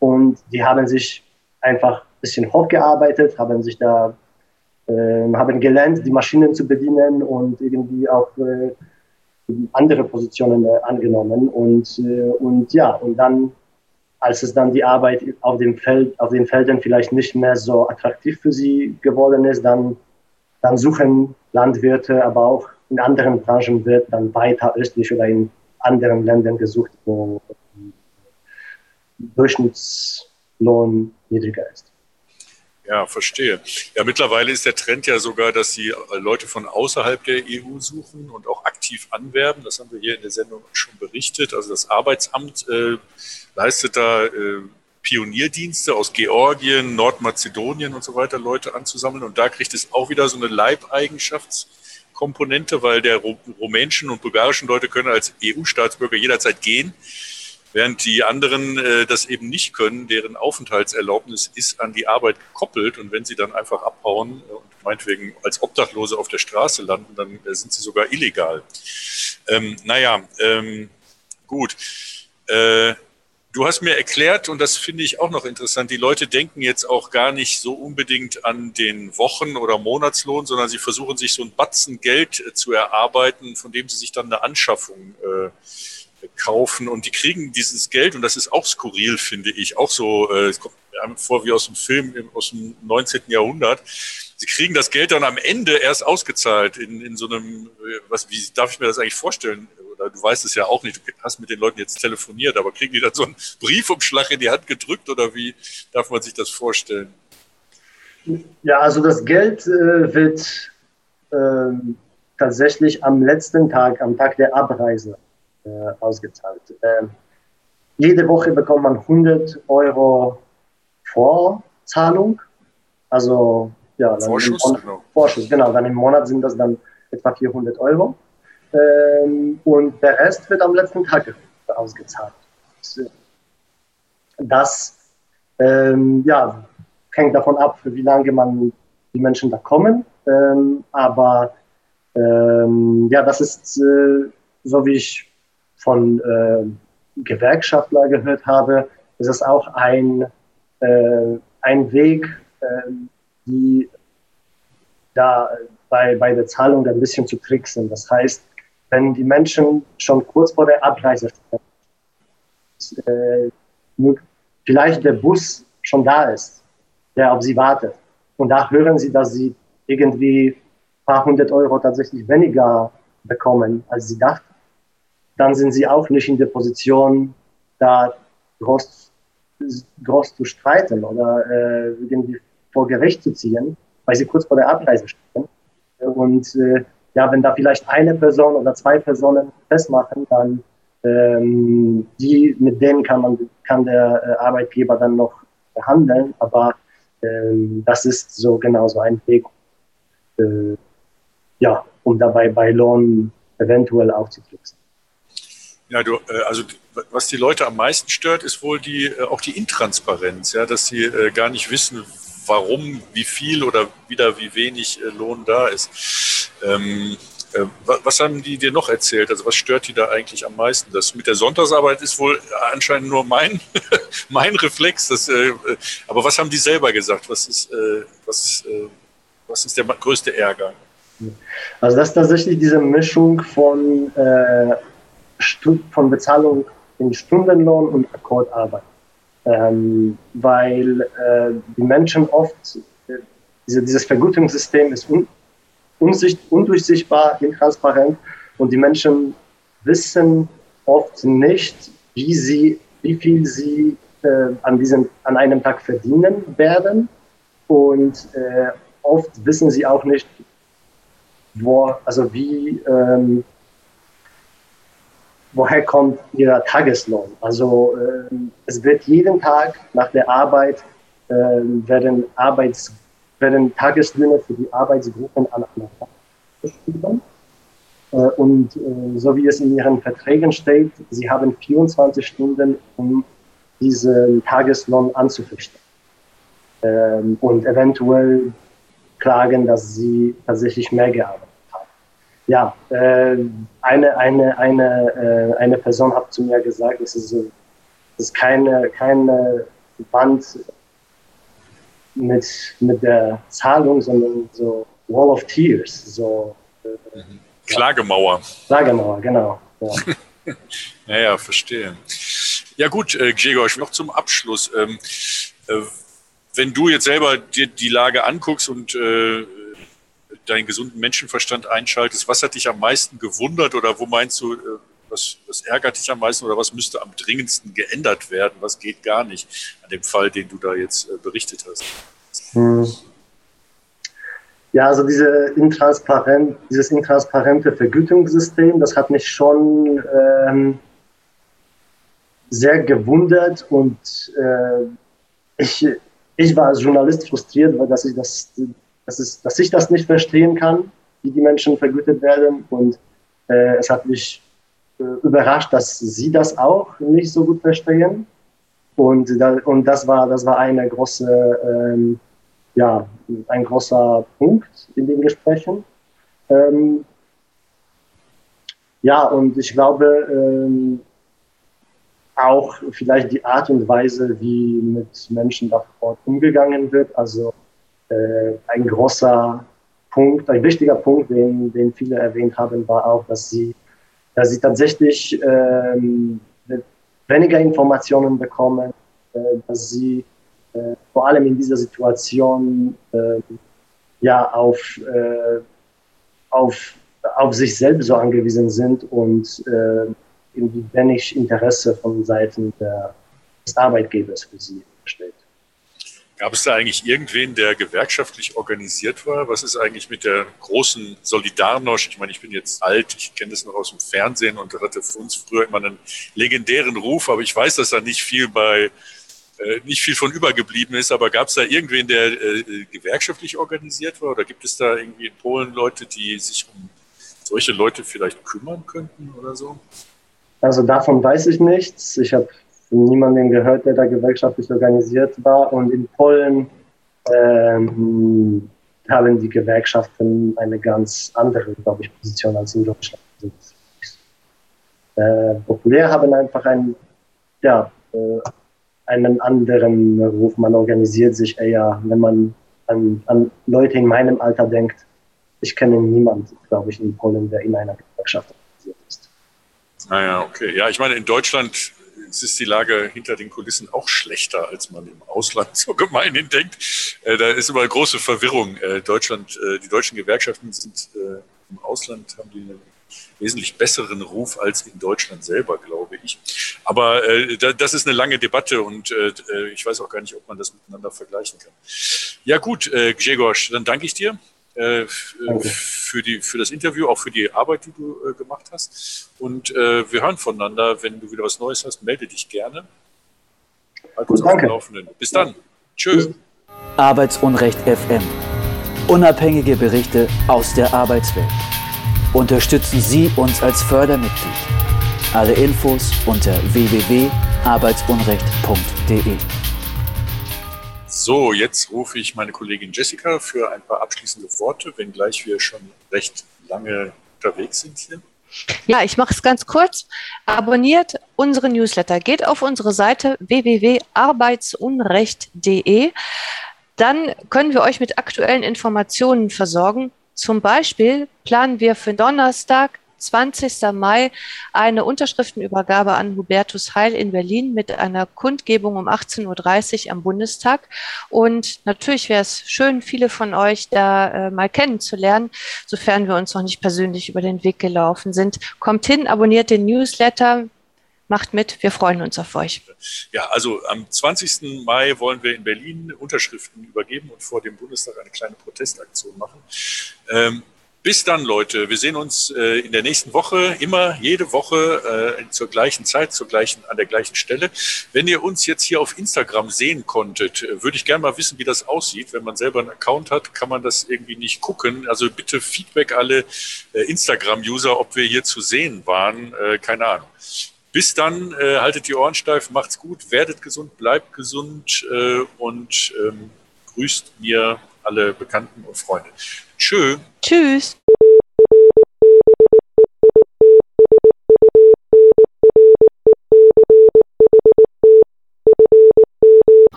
Und die haben sich einfach ein bisschen hochgearbeitet, haben sich da haben gelernt, die Maschinen zu bedienen und irgendwie auch äh, andere Positionen äh, angenommen. Und, äh, und ja, und dann, als es dann die Arbeit auf dem Feld, auf den Feldern vielleicht nicht mehr so attraktiv für sie geworden ist, dann, dann suchen Landwirte, aber auch in anderen Branchen wird dann weiter östlich oder in anderen Ländern gesucht, wo Durchschnittslohn niedriger ist. Ja, verstehe. Ja, mittlerweile ist der Trend ja sogar, dass sie äh, Leute von außerhalb der EU suchen und auch aktiv anwerben. Das haben wir hier in der Sendung schon berichtet. Also das Arbeitsamt äh, leistet da äh, Pionierdienste aus Georgien, Nordmazedonien und so weiter Leute anzusammeln. Und da kriegt es auch wieder so eine Leibeigenschaftskomponente, weil der rumänischen und bulgarischen Leute können als EU-Staatsbürger jederzeit gehen während die anderen äh, das eben nicht können, deren Aufenthaltserlaubnis ist an die Arbeit gekoppelt und wenn sie dann einfach abhauen und meinetwegen als Obdachlose auf der Straße landen, dann äh, sind sie sogar illegal. Ähm, naja, ähm, gut. Äh, du hast mir erklärt, und das finde ich auch noch interessant, die Leute denken jetzt auch gar nicht so unbedingt an den Wochen- oder Monatslohn, sondern sie versuchen sich so ein Batzen Geld äh, zu erarbeiten, von dem sie sich dann eine Anschaffung äh, kaufen und die kriegen dieses Geld und das ist auch skurril, finde ich, auch so, äh, es kommt mir vor wie aus dem Film aus dem 19. Jahrhundert. Sie kriegen das Geld dann am Ende erst ausgezahlt in, in so einem, äh, was, wie darf ich mir das eigentlich vorstellen? Oder du weißt es ja auch nicht, du hast mit den Leuten jetzt telefoniert, aber kriegen die dann so einen Briefumschlag in die Hand gedrückt oder wie darf man sich das vorstellen? Ja, also das Geld äh, wird ähm, tatsächlich am letzten Tag, am Tag der Abreise äh, ausgezahlt. Ähm, jede Woche bekommt man 100 Euro Vorzahlung, also ja, Vorschuss, Monat, genau. Vorschuss, genau. Dann im Monat sind das dann etwa 400 Euro. Ähm, und der Rest wird am letzten Tag ausgezahlt. Das ähm, ja, hängt davon ab, wie lange man die Menschen da kommen. Ähm, aber ähm, ja, das ist, äh, so wie ich von äh, Gewerkschaftler gehört habe, ist es auch ein, äh, ein Weg, äh, die da bei, bei der Zahlung ein bisschen zu tricksen. Das heißt, wenn die Menschen schon kurz vor der Abreise stehen, äh, vielleicht der Bus schon da ist, der auf sie wartet, und da hören sie, dass sie irgendwie ein paar hundert Euro tatsächlich weniger bekommen, als sie dachten, dann sind sie auch nicht in der Position, da groß, groß zu streiten oder äh, irgendwie vor Gericht zu ziehen, weil sie kurz vor der Abreise stehen. Und äh, ja, wenn da vielleicht eine Person oder zwei Personen festmachen, dann ähm, die, mit denen kann man, kann der äh, Arbeitgeber dann noch behandeln, aber ähm, das ist so genauso ein Weg, äh, ja, um dabei bei Lohn eventuell aufzuflixen. Ja, du, äh, also was die Leute am meisten stört, ist wohl die äh, auch die Intransparenz, ja, dass sie äh, gar nicht wissen, warum, wie viel oder wieder wie wenig Lohn da ist. Ähm, äh, was haben die dir noch erzählt? Also was stört die da eigentlich am meisten? Das mit der Sonntagsarbeit ist wohl anscheinend nur mein, mein Reflex. Das, äh, aber was haben die selber gesagt? Was ist, äh, was, was ist der größte Ärger? Also das ist tatsächlich diese Mischung von von Bezahlung in Stundenlohn und Akkordarbeit. Ähm, weil äh, die Menschen oft, äh, diese, dieses Vergütungssystem ist un, unsicht, undurchsichtbar, intransparent und die Menschen wissen oft nicht, wie, sie, wie viel sie äh, an, diesem, an einem Tag verdienen werden und äh, oft wissen sie auch nicht, wo, also wie, ähm, woher kommt Ihr Tageslohn? Also äh, es wird jeden Tag nach der Arbeit äh, werden, Arbeits, werden Tageslöhne für die Arbeitsgruppen aneinander geschrieben. Äh, und äh, so wie es in Ihren Verträgen steht, Sie haben 24 Stunden, um diesen Tageslohn anzufechten. Ähm, und eventuell klagen, dass Sie tatsächlich mehr gearbeitet haben ja, äh, eine, eine, eine, äh, eine Person hat zu mir gesagt, es ist, es ist keine, keine Wand mit, mit der Zahlung, sondern so Wall of Tears, so äh, Klagemauer. Klagemauer, genau. Ja. naja, verstehe. Ja gut, äh, Gregor, noch zum Abschluss. Ähm, äh, wenn du jetzt selber dir die Lage anguckst und äh, deinen gesunden Menschenverstand einschaltest, was hat dich am meisten gewundert oder wo meinst du, äh, was, was ärgert dich am meisten oder was müsste am dringendsten geändert werden? Was geht gar nicht an dem Fall, den du da jetzt äh, berichtet hast? Hm. Ja, also diese intransparent, dieses intransparente Vergütungssystem, das hat mich schon ähm, sehr gewundert und äh, ich, ich war als Journalist frustriert, weil dass ich das, dass, es, dass ich das nicht verstehen kann, wie die Menschen vergütet werden und äh, es hat mich äh, überrascht, dass sie das auch nicht so gut verstehen. Und, da, und das war, das war eine große, ähm, ja, ein großer Punkt in den Gesprächen. Ähm, ja, und ich glaube, ähm, auch vielleicht die Art und Weise, wie mit Menschen da vor Ort umgegangen wird. Also ein großer Punkt, ein wichtiger Punkt, den, den viele erwähnt haben, war auch, dass sie dass sie tatsächlich ähm, weniger Informationen bekommen, äh, dass sie äh, vor allem in dieser Situation äh, ja auf, äh, auf, auf sich selbst so angewiesen sind und äh, irgendwie wenig Interesse von Seiten der, des Arbeitgebers für sie besteht. Gab es da eigentlich irgendwen, der gewerkschaftlich organisiert war? Was ist eigentlich mit der großen Solidarność? Ich meine, ich bin jetzt alt, ich kenne das noch aus dem Fernsehen und hatte für uns früher immer einen legendären Ruf, aber ich weiß, dass da nicht viel bei äh, nicht viel von übergeblieben ist, aber gab es da irgendwen, der äh, gewerkschaftlich organisiert war? Oder gibt es da irgendwie in Polen Leute, die sich um solche Leute vielleicht kümmern könnten oder so? Also davon weiß ich nichts. Ich habe niemanden gehört, der da gewerkschaftlich organisiert war. Und in Polen ähm, haben die Gewerkschaften eine ganz andere, glaube ich, Position als in Deutschland. Äh, populär haben einfach ein, ja, äh, einen anderen Ruf. Man organisiert sich eher, wenn man an, an Leute in meinem Alter denkt. Ich kenne niemanden, glaube ich, in Polen, der in einer Gewerkschaft organisiert ist. Naja, okay. Ja, ich meine, in Deutschland ist die Lage hinter den Kulissen auch schlechter, als man im Ausland so gemeinhin denkt. Äh, da ist immer große Verwirrung. Äh, Deutschland, äh, die deutschen Gewerkschaften sind im Ausland, haben die einen wesentlich besseren Ruf als in Deutschland selber, glaube ich. Aber das ist eine lange Debatte und ich weiß auch gar nicht, ob man das miteinander vergleichen kann. Ja gut, äh, Grzegorz, dann danke ich dir äh, für, die, für das Interview, auch für die Arbeit, die du äh, gemacht hast. Und äh, wir hören voneinander. Wenn du wieder was Neues hast, melde dich gerne. Halt uns auf dem Laufenden. Bis dann. Tschüss. Arbeitsunrecht FM. Unabhängige Berichte aus der Arbeitswelt. Unterstützen Sie uns als Fördermitglied. Alle Infos unter www.arbeitsunrecht.de. So, jetzt rufe ich meine Kollegin Jessica für ein paar abschließende Worte, wenngleich wir schon recht lange unterwegs sind hier. Ja, ich mache es ganz kurz. Abonniert unsere Newsletter. Geht auf unsere Seite www.arbeitsunrecht.de. Dann können wir euch mit aktuellen Informationen versorgen. Zum Beispiel planen wir für Donnerstag 20. Mai eine Unterschriftenübergabe an Hubertus Heil in Berlin mit einer Kundgebung um 18.30 Uhr am Bundestag. Und natürlich wäre es schön, viele von euch da äh, mal kennenzulernen, sofern wir uns noch nicht persönlich über den Weg gelaufen sind. Kommt hin, abonniert den Newsletter. Macht mit, wir freuen uns auf euch. Ja, also am 20. Mai wollen wir in Berlin Unterschriften übergeben und vor dem Bundestag eine kleine Protestaktion machen. Ähm, bis dann, Leute. Wir sehen uns äh, in der nächsten Woche, immer jede Woche äh, zur gleichen Zeit, zur gleichen, an der gleichen Stelle. Wenn ihr uns jetzt hier auf Instagram sehen konntet, äh, würde ich gerne mal wissen, wie das aussieht. Wenn man selber einen Account hat, kann man das irgendwie nicht gucken. Also bitte Feedback alle äh, Instagram-User, ob wir hier zu sehen waren. Äh, keine Ahnung. Bis dann, äh, haltet die Ohren steif, macht's gut, werdet gesund, bleibt gesund äh, und ähm, grüßt mir alle Bekannten und Freunde. Tschö. Tschüss.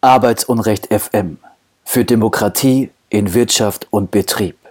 Arbeitsunrecht FM für Demokratie in Wirtschaft und Betrieb.